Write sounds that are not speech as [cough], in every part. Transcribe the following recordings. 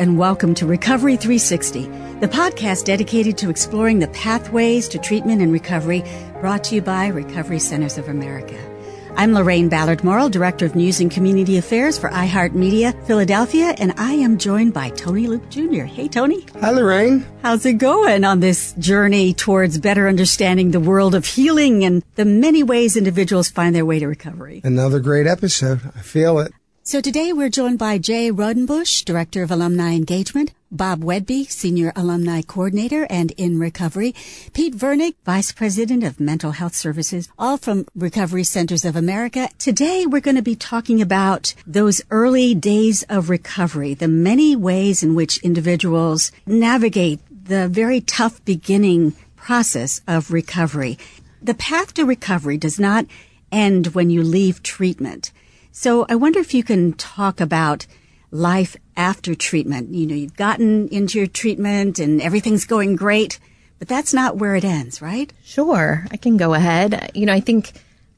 and welcome to Recovery 360, the podcast dedicated to exploring the pathways to treatment and recovery, brought to you by Recovery Centers of America. I'm Loraine Ballard Morrill, Director of News and Community Affairs for iHeartMedia Philadelphia, and I am joined by Tony Luke Jr. Hey, Tony. Hi, Lorraine. How's it going on this journey towards better understanding the world of healing and the many ways individuals find their way to recovery? Another great episode. I feel it. So today we're joined by Jaye Rodenbush, Director of Alumni Engagement, Bob Whedbee, Senior Alumni Coordinator and in Recovery, Pete Vernig, Vice President of Mental Health Services, all from Recovery Centers of America. Today we're going to be talking about those early days of recovery, the many ways in which individuals navigate the very tough beginning process of recovery. The path to recovery does not end when you leave treatment. So I wonder if you can talk about life after treatment. You know, you've gotten into your treatment and everything's going great, but that's not where it ends, right? Sure. I can go ahead. You know, I think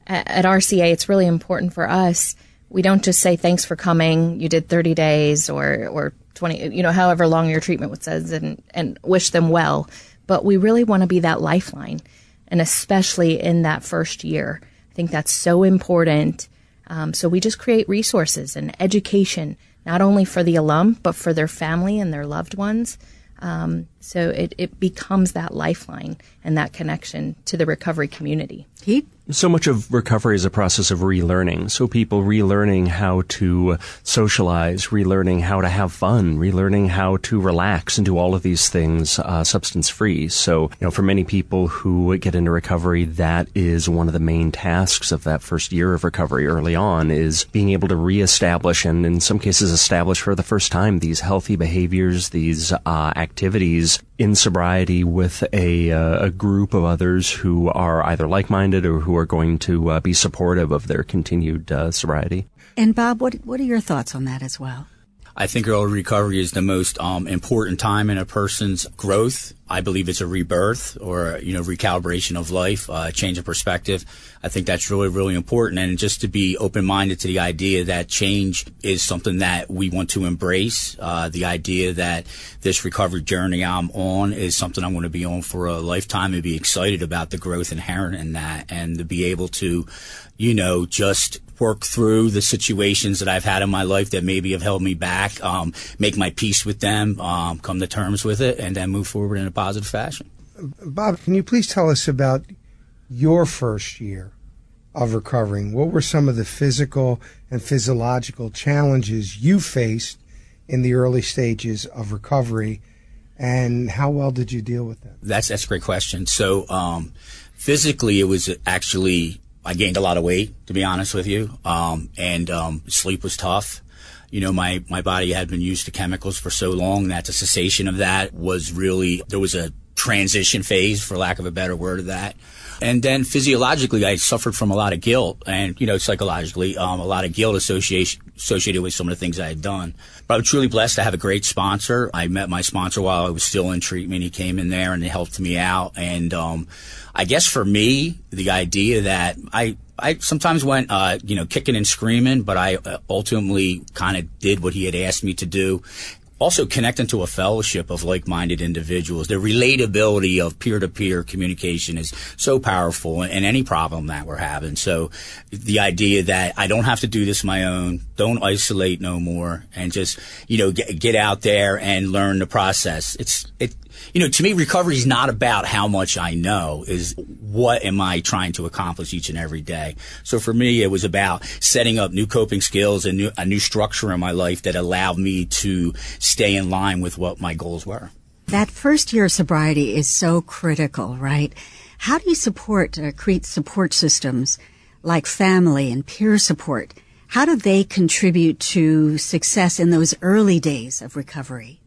at RCA, it's really important for us. We don't just say, thanks for coming. You did 30 days or, or 20, you know, however long your treatment says and, and wish them well. But we really want to be that lifeline. And especially in that first year, I think that's so important um, so we just create resources and education, not only for the alum, but for their family and their loved ones. Um, so it, it becomes that lifeline and that connection to the recovery community. Pete? So much of recovery is a process of relearning. So people relearning how to socialize, relearning how to have fun, relearning how to relax and do all of these things uh, substance free. So, you know, for many people who get into recovery, that is one of the main tasks of that first year of recovery early on is being able to reestablish and in some cases establish for the first time these healthy behaviors, these uh, activities in sobriety with a, uh, a group of others who are either like-minded or who are going to uh, be supportive of their continued uh, sobriety. And Bob, what what are your thoughts on that as well? I think early recovery is the most um, important time in a person's growth. I believe it's a rebirth or you know recalibration of life, uh, change of perspective. I think that's really really important, and just to be open minded to the idea that change is something that we want to embrace. Uh, the idea that this recovery journey I'm on is something I'm going to be on for a lifetime, and be excited about the growth inherent in that, and to be able to, you know, just work through the situations that I've had in my life that maybe have held me back, um, make my peace with them, um, come to terms with it, and then move forward in a positive fashion. Bob, can you please tell us about your first year of recovering? What were some of the physical and physiological challenges you faced in the early stages of recovery? And how well did you deal with them? That's that's a great question. So, um, physically, it was actually I gained a lot of weight, to be honest with you. Um, and, um, sleep was tough. You know, my, my body had been used to chemicals for so long that the cessation of that was really, there was a transition phase, for lack of a better word of that. And then physiologically, I suffered from a lot of guilt and, you know, psychologically, um, a lot of guilt association, associated with some of the things I had done. I'm truly blessed to have a great sponsor. I met my sponsor while I was still in treatment. He came in there and he helped me out. And, um, I guess for me, the idea that I, I sometimes went, uh, you know, kicking and screaming, but I uh, ultimately kind of did what he had asked me to do also connecting to a fellowship of like-minded individuals. The relatability of peer-to-peer communication is so powerful in any problem that we're having. So the idea that I don't have to do this my own, don't isolate no more, and just, you know, get, get out there and learn the process. It's, it, you know, to me, recovery is not about how much I know, is what am I trying to accomplish each and every day. So for me, it was about setting up new coping skills and new, a new structure in my life that allowed me to stay in line with what my goals were. That first year of sobriety is so critical, right? How do you support, uh, create support systems like family and peer support? How do they contribute to success in those early days of recovery?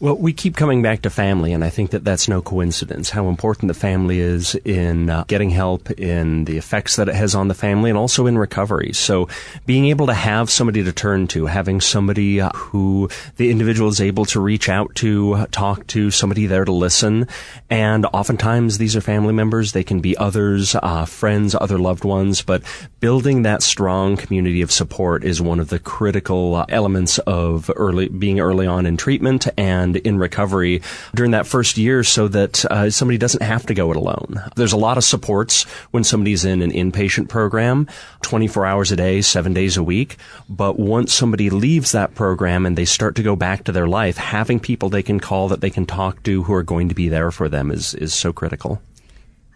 Well, we keep coming back to family, and I think that that's no coincidence. How important the family is in uh, getting help, in the effects that it has on the family, and also in recovery. So, being able to have somebody to turn to, having somebody uh, who the individual is able to reach out to, talk to, somebody there to listen, and oftentimes these are family members. They can be others, uh, friends, other loved ones, but building that strong community of support is one of the critical uh, elements of early being early on in treatment and and in recovery during that first year so that uh, somebody doesn't have to go it alone. There's a lot of supports when somebody's in an inpatient program, 24 hours a day, seven days a week. But once somebody leaves that program and they start to go back to their life, having people they can call that they can talk to who are going to be there for them is, is so critical.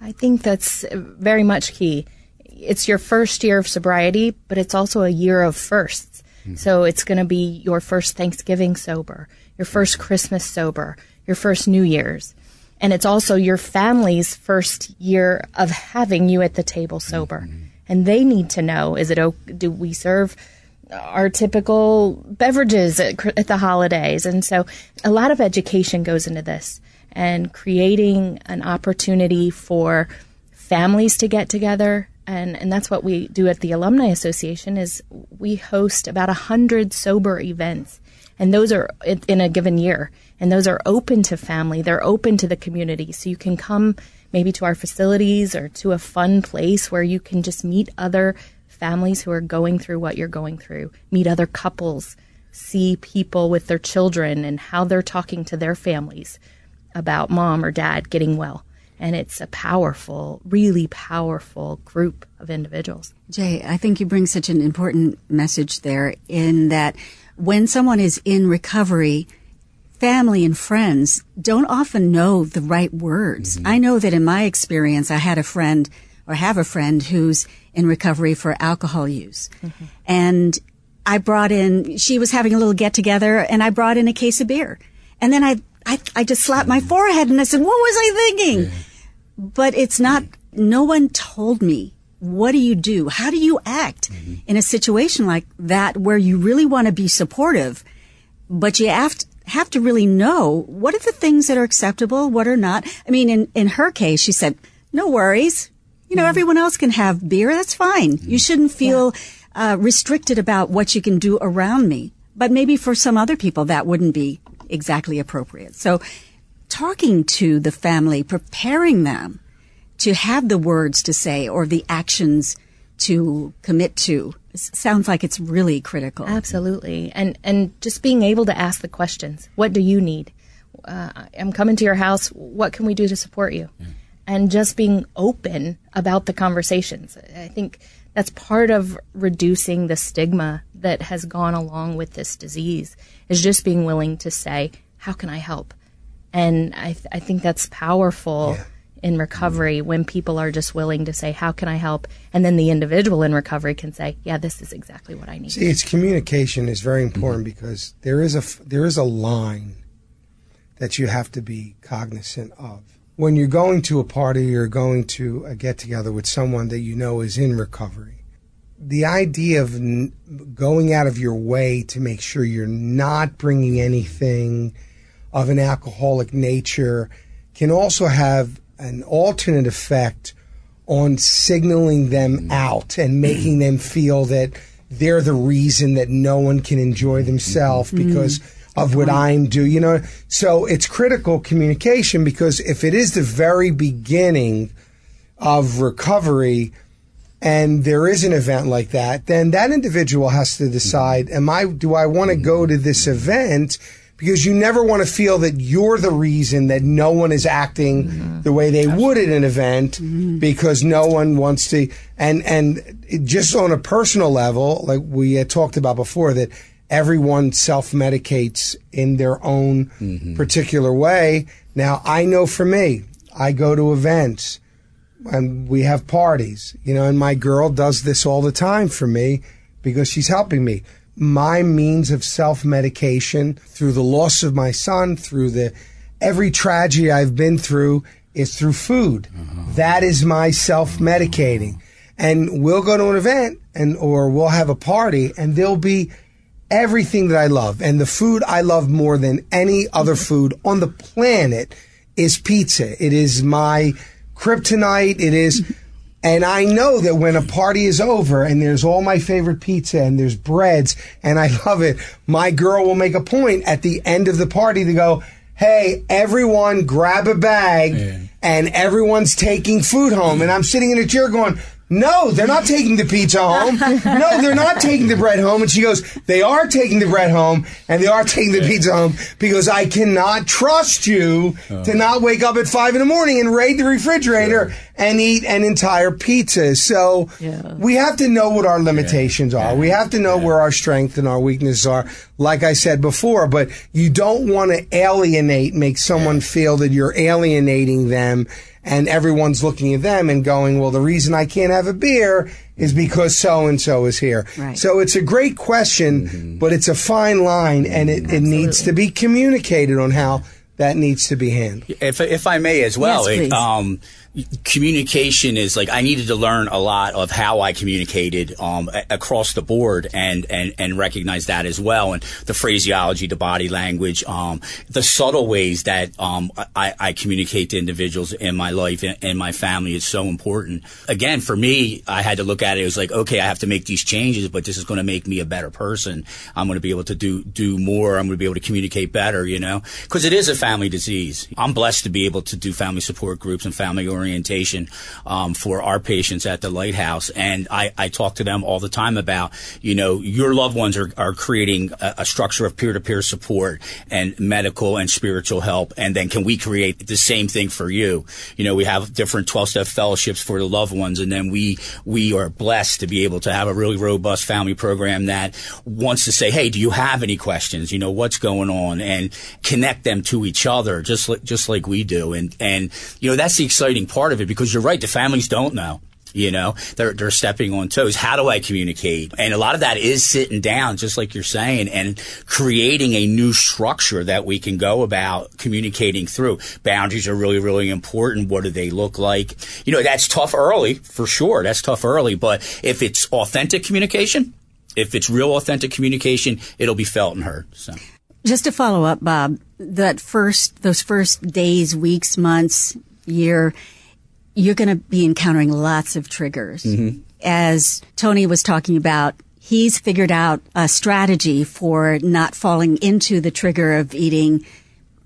I think that's very much key. It's your first year of sobriety, but it's also a year of firsts. Mm-hmm. So it's going to be your first Thanksgiving sober your first Christmas sober, your first New Year's. And it's also your family's first year of having you at the table sober. Mm-hmm. And they need to know, is it, okay? do we serve our typical beverages at, at the holidays? And so a lot of education goes into this and creating an opportunity for families to get together and and that's what we do at the alumni association is we host about a hundred sober events and those are in a given year. And those are open to family. They're open to the community. So you can come maybe to our facilities or to a fun place where you can just meet other families who are going through what you're going through. Meet other couples. See people with their children and how they're talking to their families about mom or dad getting well. And it's a powerful, really powerful group of individuals. Jaye, I think you bring such an important message there in that when someone is in recovery, family and friends don't often know the right words. Mm-hmm. I know that in my experience, I had a friend or have a friend who's in recovery for alcohol use. Mm-hmm. And I brought in, she was having a little get together and I brought in a case of beer. And then I, I, I just slapped my mm-hmm. forehead and I said, what was I thinking? Yeah. But it's not, no one told me what do you do? How do you act mm-hmm. in a situation like that where you really want to be supportive, but you have to, have to really know what are the things that are acceptable, what are not. I mean, in, in her case, she said, no worries. You know, mm-hmm. everyone else can have beer. That's fine. Mm-hmm. You shouldn't feel yeah. uh, restricted about what you can do around me. But maybe for some other people, that wouldn't be exactly appropriate. So talking to the family, preparing them to have the words to say or the actions to commit to sounds like it's really critical. Absolutely. And and just being able to ask the questions. What do you need? Uh, I'm coming to your house. What can we do to support you? Mm. And just being open about the conversations. I think that's part of reducing the stigma that has gone along with this disease is just being willing to say, how can I help? And I, th- I think that's powerful yeah in recovery when people are just willing to say, How can I help? And then the individual in recovery can say, Yeah, this is exactly what I need. See, it's communication is very important mm-hmm. because there is a there is a line that you have to be cognizant of. When you're going to a party or you're going to a get together with someone that you know is in recovery, the idea of n- going out of your way to make sure you're not bringing anything of an alcoholic nature can also have an alternate effect on signaling them mm. out and making them feel that they're the reason that no one can enjoy themselves mm-hmm. because of what I'm doing. You know, so it's critical communication because if it is the very beginning of recovery and there is an event like that, then that individual has to decide, am I, do I want to go to this event? Because you never want to feel that you're the reason that no one is acting mm-hmm. the way they Absolutely. would at an event mm-hmm. because no one wants to and and just on a personal level like we had talked about before that everyone self-medicates in their own mm-hmm. particular way now i know for me i go to events and we have parties you know and my girl does this all the time for me because she's helping me my means of self medication through the loss of my son, through the every tragedy I've been through is through food. Uh-huh. That is my self medicating. And we'll go to an event and or we'll have a party and there'll be everything that I love. And the food I love more than any other food on the planet is pizza. It is my kryptonite. It is. And I know that when a party is over and there's all my favorite pizza and there's breads and I [laughs] love it, my girl will make a point at the end of the party to go, Hey, everyone grab a bag Yeah. and everyone's taking food home. And I'm sitting in a chair going, no, they're not taking the pizza home. No, they're not taking the bread home. And she goes, they are taking the bread home and they are taking the pizza home because I cannot trust you to uh-huh. not wake up at five in the morning and raid the refrigerator and eat an entire pizza. So Yeah. we have to know what our limitations are. We have to know where our strengths and our weaknesses are, like I said before, but you don't want to alienate, make someone feel that you're alienating them and everyone's looking at them and going, well, the reason I can't have a beer is because so and so is here. Right. So it's a great question, but it's a fine line and it, it needs to be communicated on how that needs to be handled. If if I may as well, Yes, it, um, communication is like I needed to learn a lot of how I communicated um, across the board and, and and recognize that as well, and the phraseology, the body language, um, the subtle ways that um, I, I communicate to individuals in my life and, and my family is so important. Again, for me, I had to look at it as like, okay, I have to make these changes, but this is going to make me a better person. I'm going to be able to do do more. I'm going to be able to communicate better, you know, because it is a family disease. I'm blessed to be able to do family support groups and family orientation um, for our patients at the Lighthouse, and I, I talk to them all the time about, you know, your loved ones are, are creating a, a structure of peer to peer support and medical and spiritual help, and then can we create the same thing for you? You know, we have different 12 step fellowships for the loved ones, and then we we are blessed to be able to have a really robust family program that wants to say, hey, do you have any questions? You know, what's going on, and connect them to each other, just like just like we do, and and you know that's the exciting part of it because you're right, the families don't know. You know, they're they're stepping on toes. How do I communicate? And a lot of that is sitting down, just like you're saying, and creating a new structure that we can go about communicating through. Boundaries are really, really important. What do they look like? You know, that's tough early, for sure. That's tough early. But if it's authentic communication, if it's real authentic communication, it'll be felt and heard. So. Just to follow up, Bob, that first, those first days, weeks, months, year, you're going to be encountering lots of triggers. Mm-hmm. As Tony was talking about, he's figured out a strategy for not falling into the trigger of eating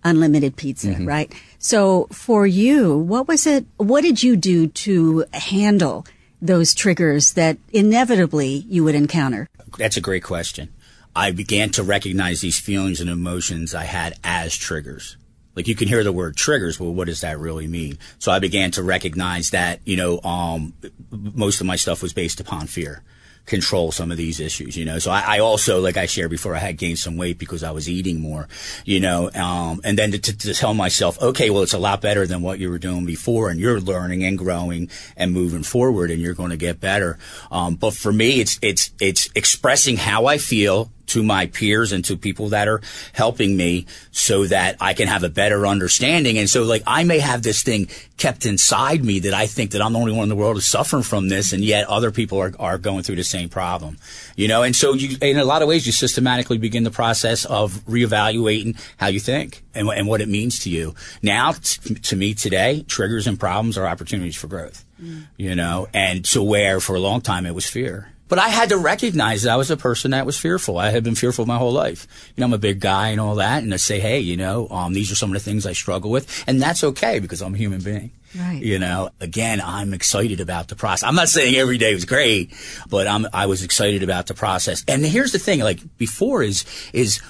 unlimited pizza, mm-hmm. right? So for you, what was it, what did you do to handle those triggers that inevitably you would encounter? That's a great question. I began to recognize these feelings and emotions I had as triggers. Like you can hear the word triggers, well, what does that really mean? So I began to recognize that, you know, um, most of my stuff was based upon fear, control some of these issues, you know. So I, I also, like I shared before, I had gained some weight because I was eating more, you know, um, and then to, to, to tell myself, okay, well, it's a lot better than what you were doing before and you're learning and growing and moving forward and you're going to get better. Um, but for me, it's, it's, it's expressing how I feel to my peers and to people that are helping me so that I can have a better understanding. And so like I may have this thing kept inside me that I think that I'm the only one in the world who's suffering from this and yet other people are, are going through the same problem. You know, and so you in a lot of ways you systematically begin the process of reevaluating how you think and, and what it means to you. Now t- to me today, triggers and problems are opportunities for growth. Mm. You know, and so where for a long time it was fear. But I had to recognize that I was a person that was fearful. I had been fearful my whole life. You know, I'm a big guy and all that, and I say, hey, you know, um, these are some of the things I struggle with, and that's okay because I'm a human being. Right. You know, again, I'm excited about the process. I'm not saying every day was great, but I'm, I was excited about the process. And here's the thing, like before is, is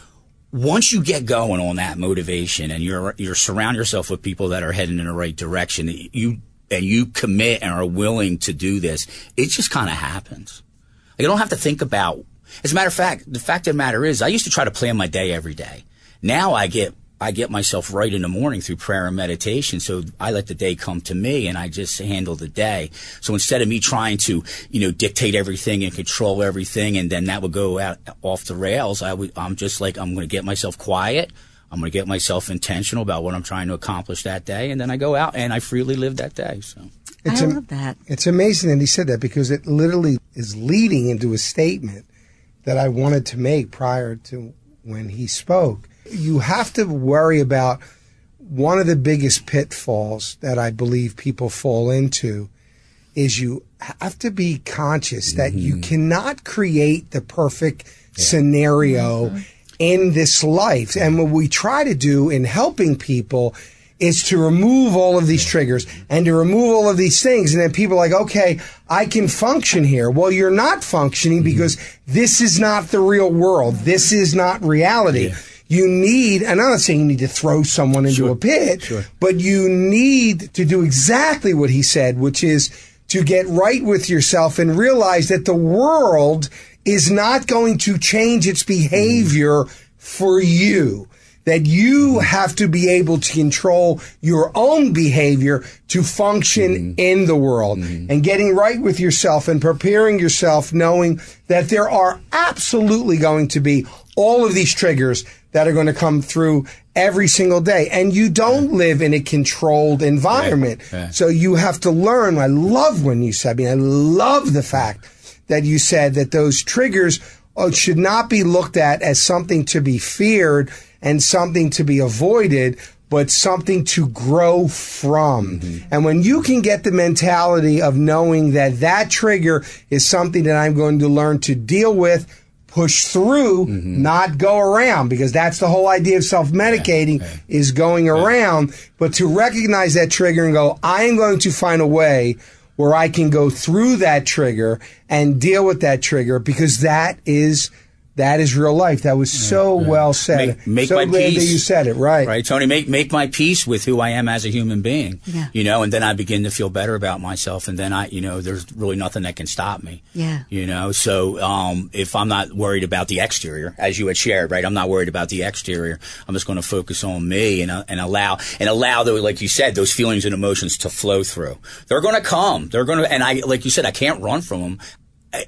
once you get going on that motivation and you're, you're surround yourself with people that are heading in the right direction, you, and you commit and are willing to do this, it just kind of happens. Like, I don't have to think about. As a matter of fact, the fact of the matter is, I used to try to plan my day every day. Now I get I get myself right in the morning through prayer and meditation. So I let the day come to me and I just handle the day. So instead of me trying to, you know, dictate everything and control everything and then that would go out off the rails, I would, I'm just like, I'm going to get myself quiet. I'm going to get myself intentional about what I'm trying to accomplish that day. And then I go out and I freely live that day. So. It's I am- love that. It's amazing that he said that because it literally is leading into a statement that I wanted to make prior to when he spoke. You have to worry about one of the biggest pitfalls that I believe people fall into is you have to be conscious that mm-hmm. you cannot create the perfect yeah. scenario mm-hmm. In this life. And what we try to do in helping people is to remove all of these triggers and to remove all of these things. And then people are like, okay, I can function here. Well, you're not functioning mm-hmm. because this is not the real world. This is not reality. Yeah. You need, and I'm not saying you need to throw someone into sure. a pit, sure. but you need to do exactly what he said, which is to get right with yourself and realize that the world is not going to change its behavior for you that you have to be able to control your own behavior to function mm-hmm. in the world mm-hmm. and getting right with yourself and preparing yourself knowing that there are absolutely going to be all of these triggers that are going to come through every single day. And you don't yeah. live in a controlled environment. Yeah. Yeah. So you have to learn. I love when you said, I mean, I love the fact that you said that those triggers uh, should not be looked at as something to be feared and something to be avoided, but something to grow from. Mm-hmm. And when you can get the mentality of knowing that that trigger is something that I'm going to learn to deal with, push through, mm-hmm. not go around, because that's the whole idea of self-medicating yeah, yeah. is going around, but to recognize that trigger and go, I am going to find a way where I can go through that trigger and deal with that trigger because that is that is real life. That was so yeah, well said. Make, make so my glad peace. that you said it right. Right, Tony. Make make my peace with who I am as a human being. Yeah. You know, and then I begin to feel better about myself, and then I, you know, there's really nothing that can stop me. Yeah. You know, so um, if I'm not worried about the exterior, as you had shared, right, I'm not worried about the exterior. I'm just going to focus on me and uh, and allow and allow the like you said, those feelings and emotions to flow through. They're going to come. They're going to, and I like you said, I can't run from them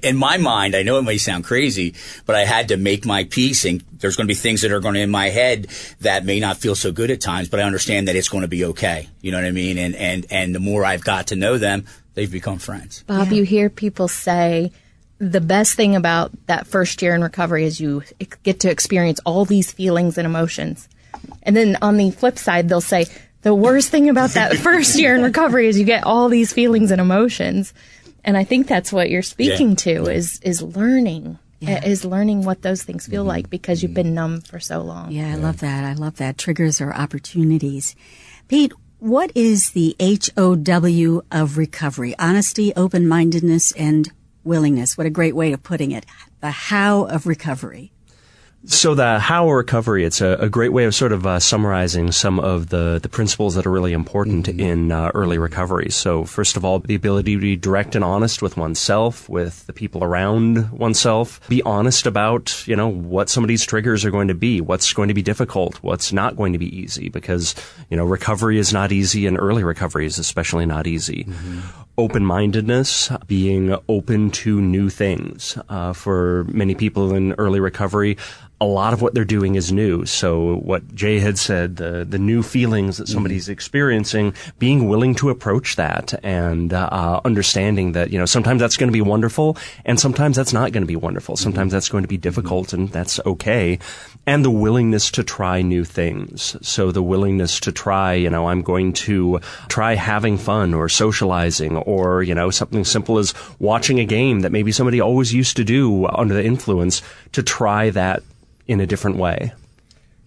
in my mind, I know it may sound crazy, but I had to make my peace and there's going to be things that are going to in my head that may not feel so good at times, but I understand that it's going to be okay. You know what I mean? And, and, and the more I've got to know them, they've become friends. Bob, yeah. you hear people say the best thing about that first year in recovery is you get to experience all these feelings and emotions. And then on the flip side, they'll say, the worst thing about that [laughs] first year in recovery is you get all these feelings and emotions. And I think that's what you're speaking yeah. to yeah. is is learning. Yeah. Is learning what those things feel mm-hmm. like because you've been numb for so long. Yeah, I love that. I love that. Triggers are opportunities. Pete, what is the HOW of recovery? Honesty, open mindedness, and willingness. What a great way of putting it. The how of recovery. So the how recovery, it's a, a great way of sort of uh, summarizing some of the, the principles that are really important mm-hmm. in uh, early recovery. So first of all, the ability to be direct and honest with oneself, with the people around oneself. Be honest about, you know, what some of these triggers are going to be, what's going to be difficult, what's not going to be easy, because, you know, recovery is not easy and early recovery is especially not easy. Mm-hmm open mindedness, being open to new things. Uh, for many people in early recovery, a lot of what they're doing is new. So what Jaye had said, the the new feelings that somebody's mm-hmm. experiencing, being willing to approach that and uh, understanding that you know sometimes that's going to be wonderful and sometimes that's not going to be wonderful. Mm-hmm. Sometimes mm-hmm. that's going to be difficult mm-hmm. and that's okay. And the willingness to try new things. So the willingness to try, you know, I'm going to try having fun or socializing or you know something simple as watching a game that maybe somebody always used to do under the influence to try that in a different way.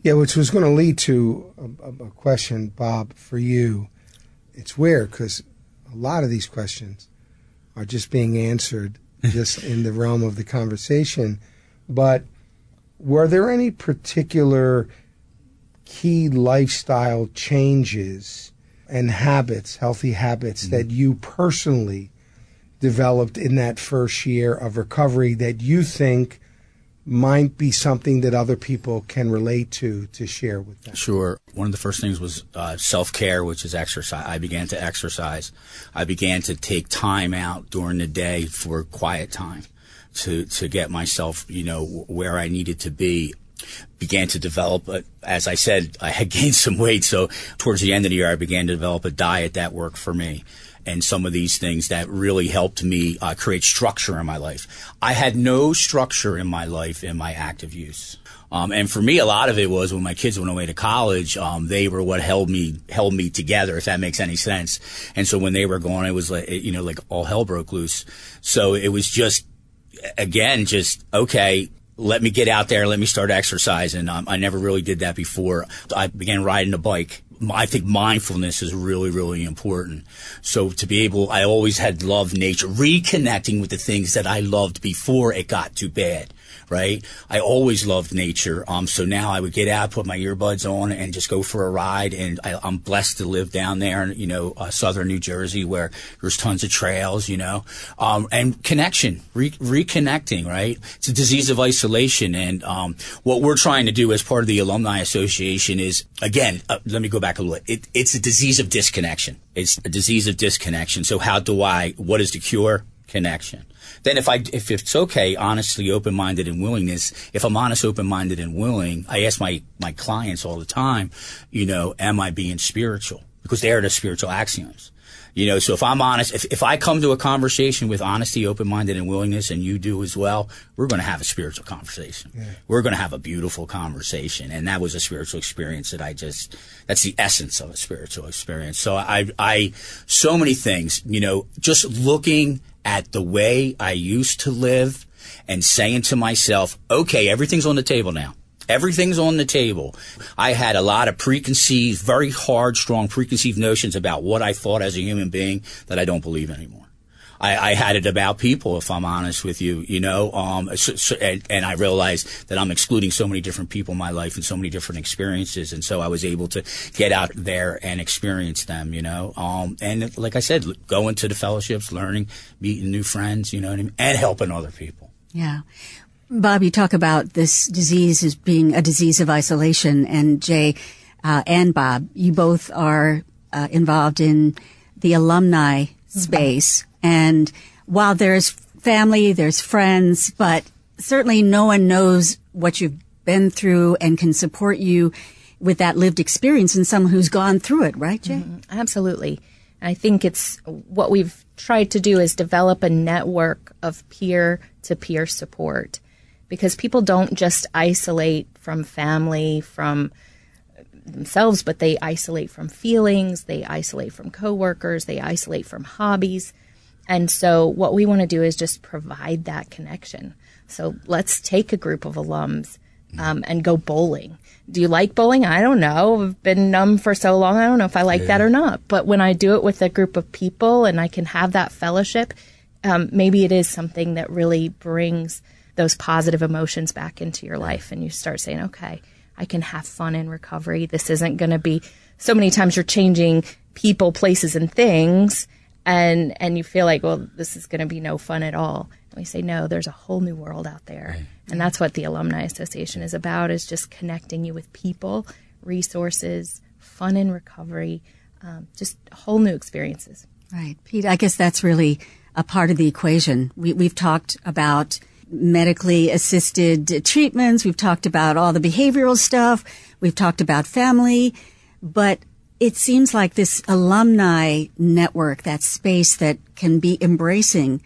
Yeah, which was going to lead to a, a question, Bob, for you. It's weird because a lot of these questions are just being answered [laughs] just in the realm of the conversation. But were there any particular key lifestyle changes and habits, healthy habits, mm-hmm. that you personally developed in that first year of recovery that you think might be something that other people can relate to to share with them. Sure. One of the first things was uh, self care, which is exercise. I began to exercise. I began to take time out during the day for quiet time to to get myself, you know, where I needed to be. Began to develop, a, as I said, I had [laughs] gained some weight. So towards the end of the year, I began to develop a diet that worked for me and some of these things that really helped me uh, create structure in my life. I had no structure in my life in my active use. Um, and for me, a lot of it was when my kids went away to college. Um, they were what held me held me together, if that makes any sense. And so when they were gone, it was like you know, like all hell broke loose. So it was just again, just okay. Let me get out there. Let me start exercising. Um, I never really did that before. I began riding a bike. I think mindfulness is really, really important. So to be able, I always had loved nature, reconnecting with the things that I loved before it got too bad right? I always loved nature. Um, so now I would get out, put my earbuds on, and just go for a ride. And I, am blessed to live down there in, you know, uh, southern New Jersey where there's tons of trails, you know, um, and connection, re- reconnecting, right? It's a disease of isolation. And um, what we're trying to do as part of the Alumni Association is, again, uh, let me go back a little bit. It, it's a disease of disconnection. It's a disease of disconnection. So how do I, what is the cure? Connection then if I if it's okay, honestly, open minded and willingness. If I'm honest, open minded and willing, I ask my my clients all the time, you know, am I being spiritual? Because they're the spiritual axioms. You know, so if I'm honest, if, if I come to a conversation with honesty, open minded, and willingness, and you do as well, we're going to have a spiritual conversation. Yeah. We're going to have a beautiful conversation. And that was a spiritual experience that I just, that's the essence of a spiritual experience. So I, I, so many things, you know, just looking at the way I used to live and saying to myself, okay, everything's on the table now. Everything's on the table. I had a lot of preconceived, very hard, strong preconceived notions about what I thought as a human being that I don't believe anymore. I, I had it about people, if I'm honest with you, you know, um, so, so, and, and, I realized that I'm excluding so many different people in my life and so many different experiences. And so I was able to get out there and experience them, you know, um, and like I said, going to the fellowships, learning, meeting new friends, you know I mean? And helping other people. Yeah. Bob, you talk about this disease as being a disease of isolation, and Jaye uh, and Bob, you both are uh, involved in the alumni mm-hmm. space. And while there's family, there's friends, but certainly no one knows what you've been through and can support you with that lived experience and someone who's gone through it, right, Jaye? Mm-hmm. Absolutely. I think it's what we've tried to do is develop a network of peer to peer support because people don't just isolate from family, from themselves, but they isolate from feelings, they isolate from coworkers, they isolate from hobbies. And so what we want to do is just provide that connection. So let's take a group of alums um, and go bowling. Do you like bowling? I don't know. I've been numb for so long. I don't know if I like yeah. that or not. But when I do it with a group of people and I can have that fellowship, um, maybe it is something that really brings those positive emotions back into your life and you start saying, okay, I can have fun in recovery. This isn't going to be so many times you're changing people, places, and things. And, and you feel like, well, this is going to be no fun at all. And we say, no, there's a whole new world out there. Right. And that's what the Alumni Association is about is just connecting you with people, resources, fun in recovery, um, just whole new experiences. Right. Pete, I guess that's really a part of the equation. We, we've talked about medically assisted treatments. We've talked about all the behavioral stuff. We've talked about family, but it seems like this alumni network, that space that can be embracing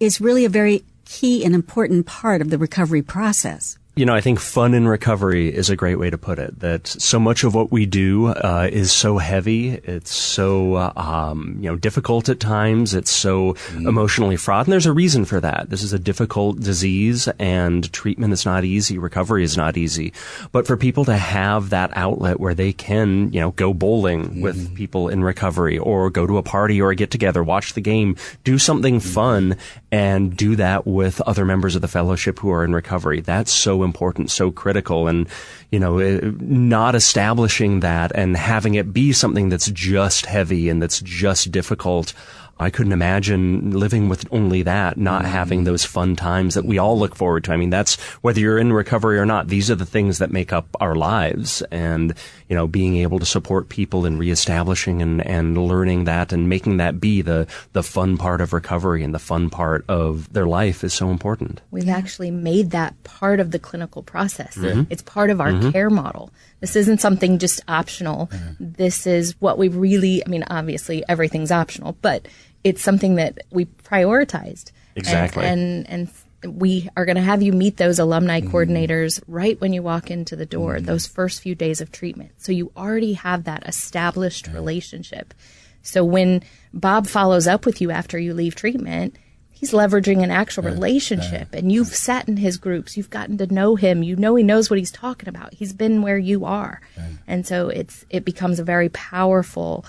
is really a very key and important part of the recovery process. You know, I think fun in recovery is a great way to put it. That so much of what we do uh, is so heavy. It's so uh, um, you know difficult at times. It's so mm. emotionally fraught, and there's a reason for that. This is a difficult disease, and treatment is not easy. Recovery is not easy. But for people to have that outlet where they can, you know, go bowling mm. with people in recovery, or go to a party or a get together, watch the game, do something mm. fun, and do that with other members of the fellowship who are in recovery. That's so important, so critical. And, you know, eh, not establishing that and having it be something that's just heavy and that's just difficult I couldn't imagine living with only that, not mm-hmm. having those fun times that we all look forward to. I mean, that's whether you're in recovery or not, these are the things that make up our lives. And, you know, being able to support people in reestablishing and, and learning that and making that be the, the fun part of recovery and the fun part of their life is so important. We've actually made that part of the clinical process. Mm-hmm. It's part of our mm-hmm. care model. This isn't something just optional. Mm-hmm. This is what we really, I mean, obviously everything's optional, but it's something that we prioritized. Exactly. And, and, and we are going to have you meet those alumni mm. coordinators right when you walk into the door, mm. those first few days of treatment. So you already have that established relationship. So when Bob follows up with you after you leave treatment, he's leveraging an actual relationship and you've sat in his groups you've gotten to know him you know he knows what he's talking about he's been where you are and so it's it becomes a very powerful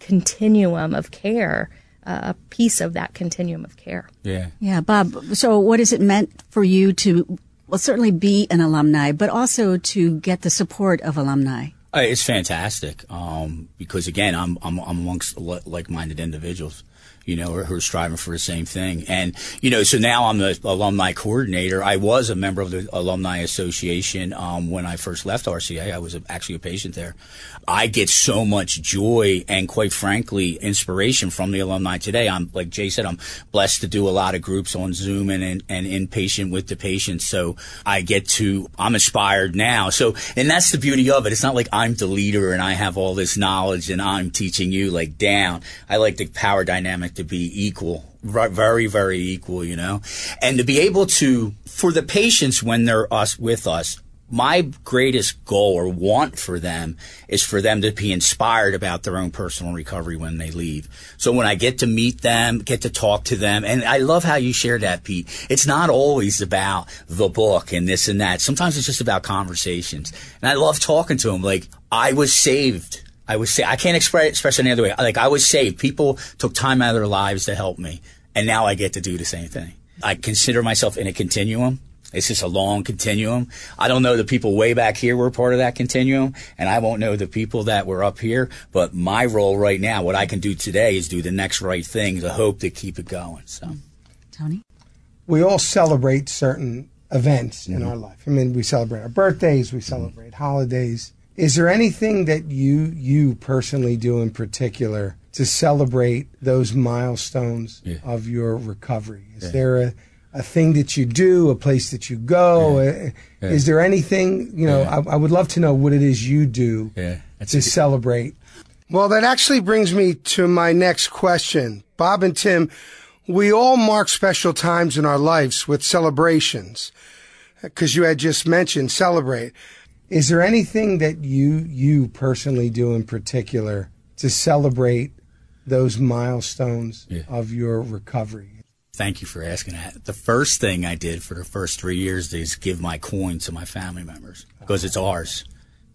continuum of care a piece of that continuum of care. Yeah. Yeah, Bob. So, what has it meant for you to, well, certainly be an alumni, but also to get the support of alumni? Uh, it's fantastic um, because again, I'm I'm, I'm amongst like-minded individuals you know, who are striving for the same thing. And, you know, so now I'm the alumni coordinator. I was a member of the Alumni Association um, when I first left RCA. I was a, actually a patient there. I get so much joy and, quite frankly, inspiration from the alumni today. I'm, like Jaye said, I'm blessed to do a lot of groups on Zoom and, and, and inpatient with the patients. So I get to, I'm inspired now. So, and that's the beauty of it. It's not like I'm the leader and I have all this knowledge and I'm teaching you like down. I like the power dynamic to be equal, very, very equal, you know, and to be able to, for the patients when they're us with us, my greatest goal or want for them is for them to be inspired about their own personal recovery when they leave. So when I get to meet them, get to talk to them, and I love how you share that, Pete. It's not always about the book and this and that. Sometimes it's just about conversations. And I love talking to them. Like, I was saved I was say I can't express express any other way. Like I was saved. People took time out of their lives to help me, and now I get to do the same thing. I consider myself in a continuum. It's just a long continuum. I don't know the people way back here were part of that continuum, and I won't know the people that were up here. But my role right now, what I can do today, is do the next right thing to hope to keep it going. So, Tony, we all celebrate certain events mm-hmm. in our life. I mean, we celebrate our birthdays, we celebrate mm-hmm. holidays. Is there anything that you you personally do in particular to celebrate those milestones yeah. of your recovery? Is yeah. there a, a thing that you do, a place that you go? Yeah. Uh, is there anything, you know, I, I, would love to know what it is you do to celebrate. Well, that actually brings me to my next question. Bob and Tim, we all mark special times in our lives with celebrations because you had just mentioned celebrate. Is there anything that you you personally do in particular to celebrate those milestones yeah. of your recovery? Thank you for asking that. The first thing I did for the first three years is give my coin to my family members because it's ours.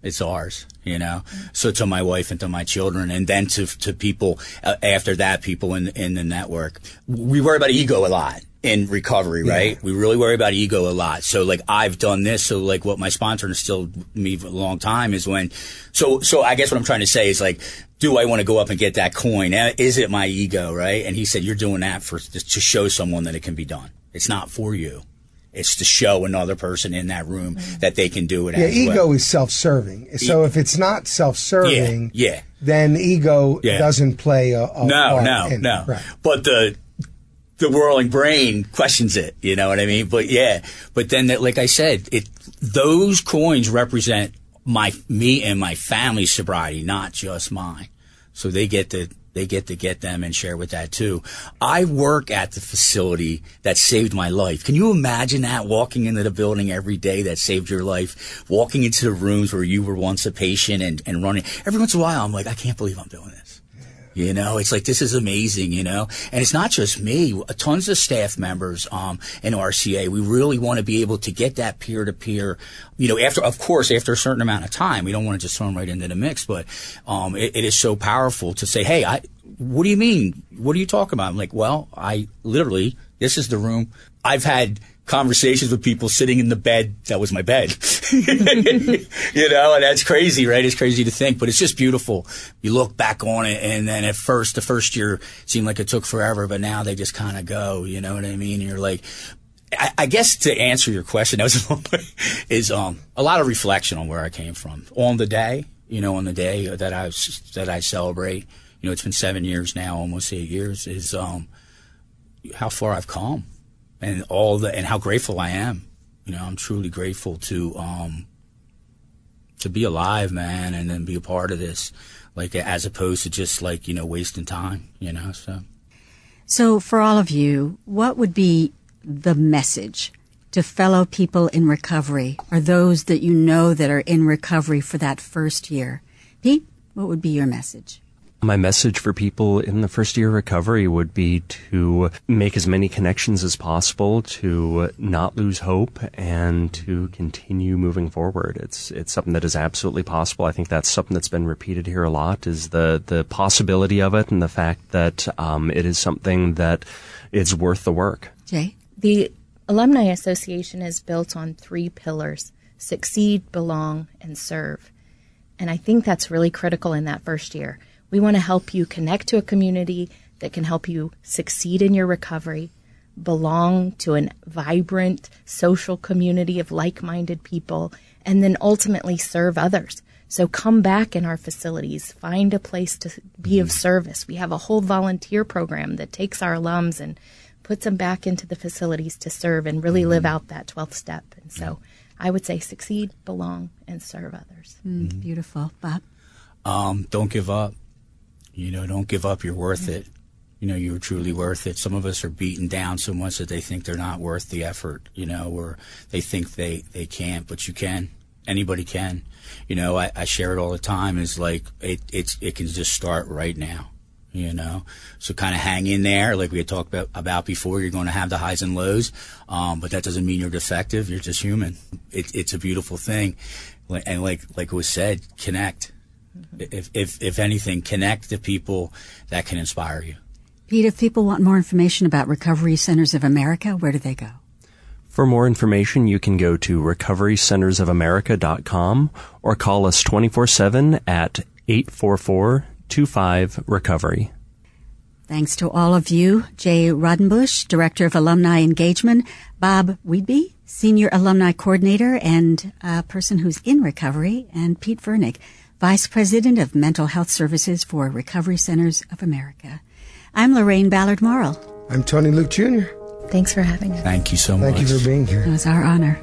It's ours, you know. So to my wife and to my children, and then to to people uh, after that, people in in the network. We worry about ego a lot in recovery, right? Yeah. We really worry about ego a lot. So like I've done this. So like what my sponsor instilled me for a long time is when, so, so I guess what I'm trying to say is like, do I want to go up and get that coin? Uh, is it my ego, right? And he said, you're doing that for, to show someone that it can be done. It's not for you. It's to show another person in that room mm-hmm. that they can do it. Yeah, ego well. is self-serving. So e- if it's not self-serving, yeah, yeah. then ego yeah. doesn't play a, a no, no, no. Right. But the the whirling brain questions it. You know what I mean? But yeah, but then like I said, it those coins represent my me and my family's sobriety, not just mine. So they get to they get to get them and share with that too. I work at the facility that saved my life. Can you imagine that walking into the building every day that saved your life, walking into the rooms where you were once a patient and, and running every once in a while, I'm like, I can't believe I'm doing this. You know, it's like this is amazing. You know, and it's not just me. Tons of staff members um, in RCA. We really want to be able to get that peer to peer. You know, after of course after a certain amount of time, we don't want to just throw them right into the mix. But um, it, it is so powerful to say, hey, I. What do you mean? What are you talking about? I'm like, well, I literally this is the room. I've had conversations with people sitting in the bed that was my bed. [laughs] you know, and that's crazy, right? It's crazy to think, but it's just beautiful. You look back on it, and then at first, the first year seemed like it took forever, but now they just kind of go. You know what I mean? And you're like, I, I, guess to answer your question, that was [laughs] a long way, is um, a lot of reflection on where I came from on the day. You know, on the day that I that I celebrate. You know, it's been seven years now, almost eight years. Is um, how far I've come and all the and how grateful I am. You know, I'm truly grateful to um to be alive, man, and then be a part of this, like as opposed to just like you know wasting time. You know, so. So, for all of you, what would be the message to fellow people in recovery or those that you know that are in recovery for that first year? Pete, what would be your message? My message for people in the first year of recovery would be to make as many connections as possible, to not lose hope, and to continue moving forward. It's it's something that is absolutely possible. I think that's something that's been repeated here a lot is the the possibility of it and the fact that um, it is something that is worth the work. Jaye, the Alumni Association is built on three pillars: succeed, belong, and serve. And I think that's really critical in that first year we want to help you connect to a community that can help you succeed in your recovery, belong to a vibrant social community of like minded people, and then ultimately serve others. So come back in our facilities, find a place to be of service. We have a whole volunteer program that takes our alums and puts them back into the facilities to serve and really live out that 12th step. And so I would say succeed, belong, and serve others. Mm, beautiful. Bob? Um, don't give up. You know, don't give up. You're worth it. You know, you're truly worth it. Some of us are beaten down so much that they think they're not worth the effort, you know, or they think they, they can't, but you can. Anybody can. You know, I, I share it all the time is like, it, it's, it can just start right now you know. So kind of hang in there, like we had talked about, about before. You're going to have the highs and lows, um, but that doesn't mean you're defective. You're just human. It, it's a beautiful thing, and like like was said, connect if, if, if anything, connect to people that can inspire you. Pete, if people want more information about Recovery Centers of America, where do they go? For more information, you can go to recoverycentersofamerica.com or call us 24-7 at 844-25-RECOVERY. Thanks to all of you, Jaye Rodenbush, Director of Alumni Engagement, Bob Whedbee, Senior Alumni Coordinator and a person who's in recovery, and Pete Vernig, Vice President of Mental Health Services for Recovery Centers of America. I'm Loraine Ballard Morrill. I'm Tony Luke Jr. Thanks for having us. Thank you so Thank much. Thank you for being here. It was our honor.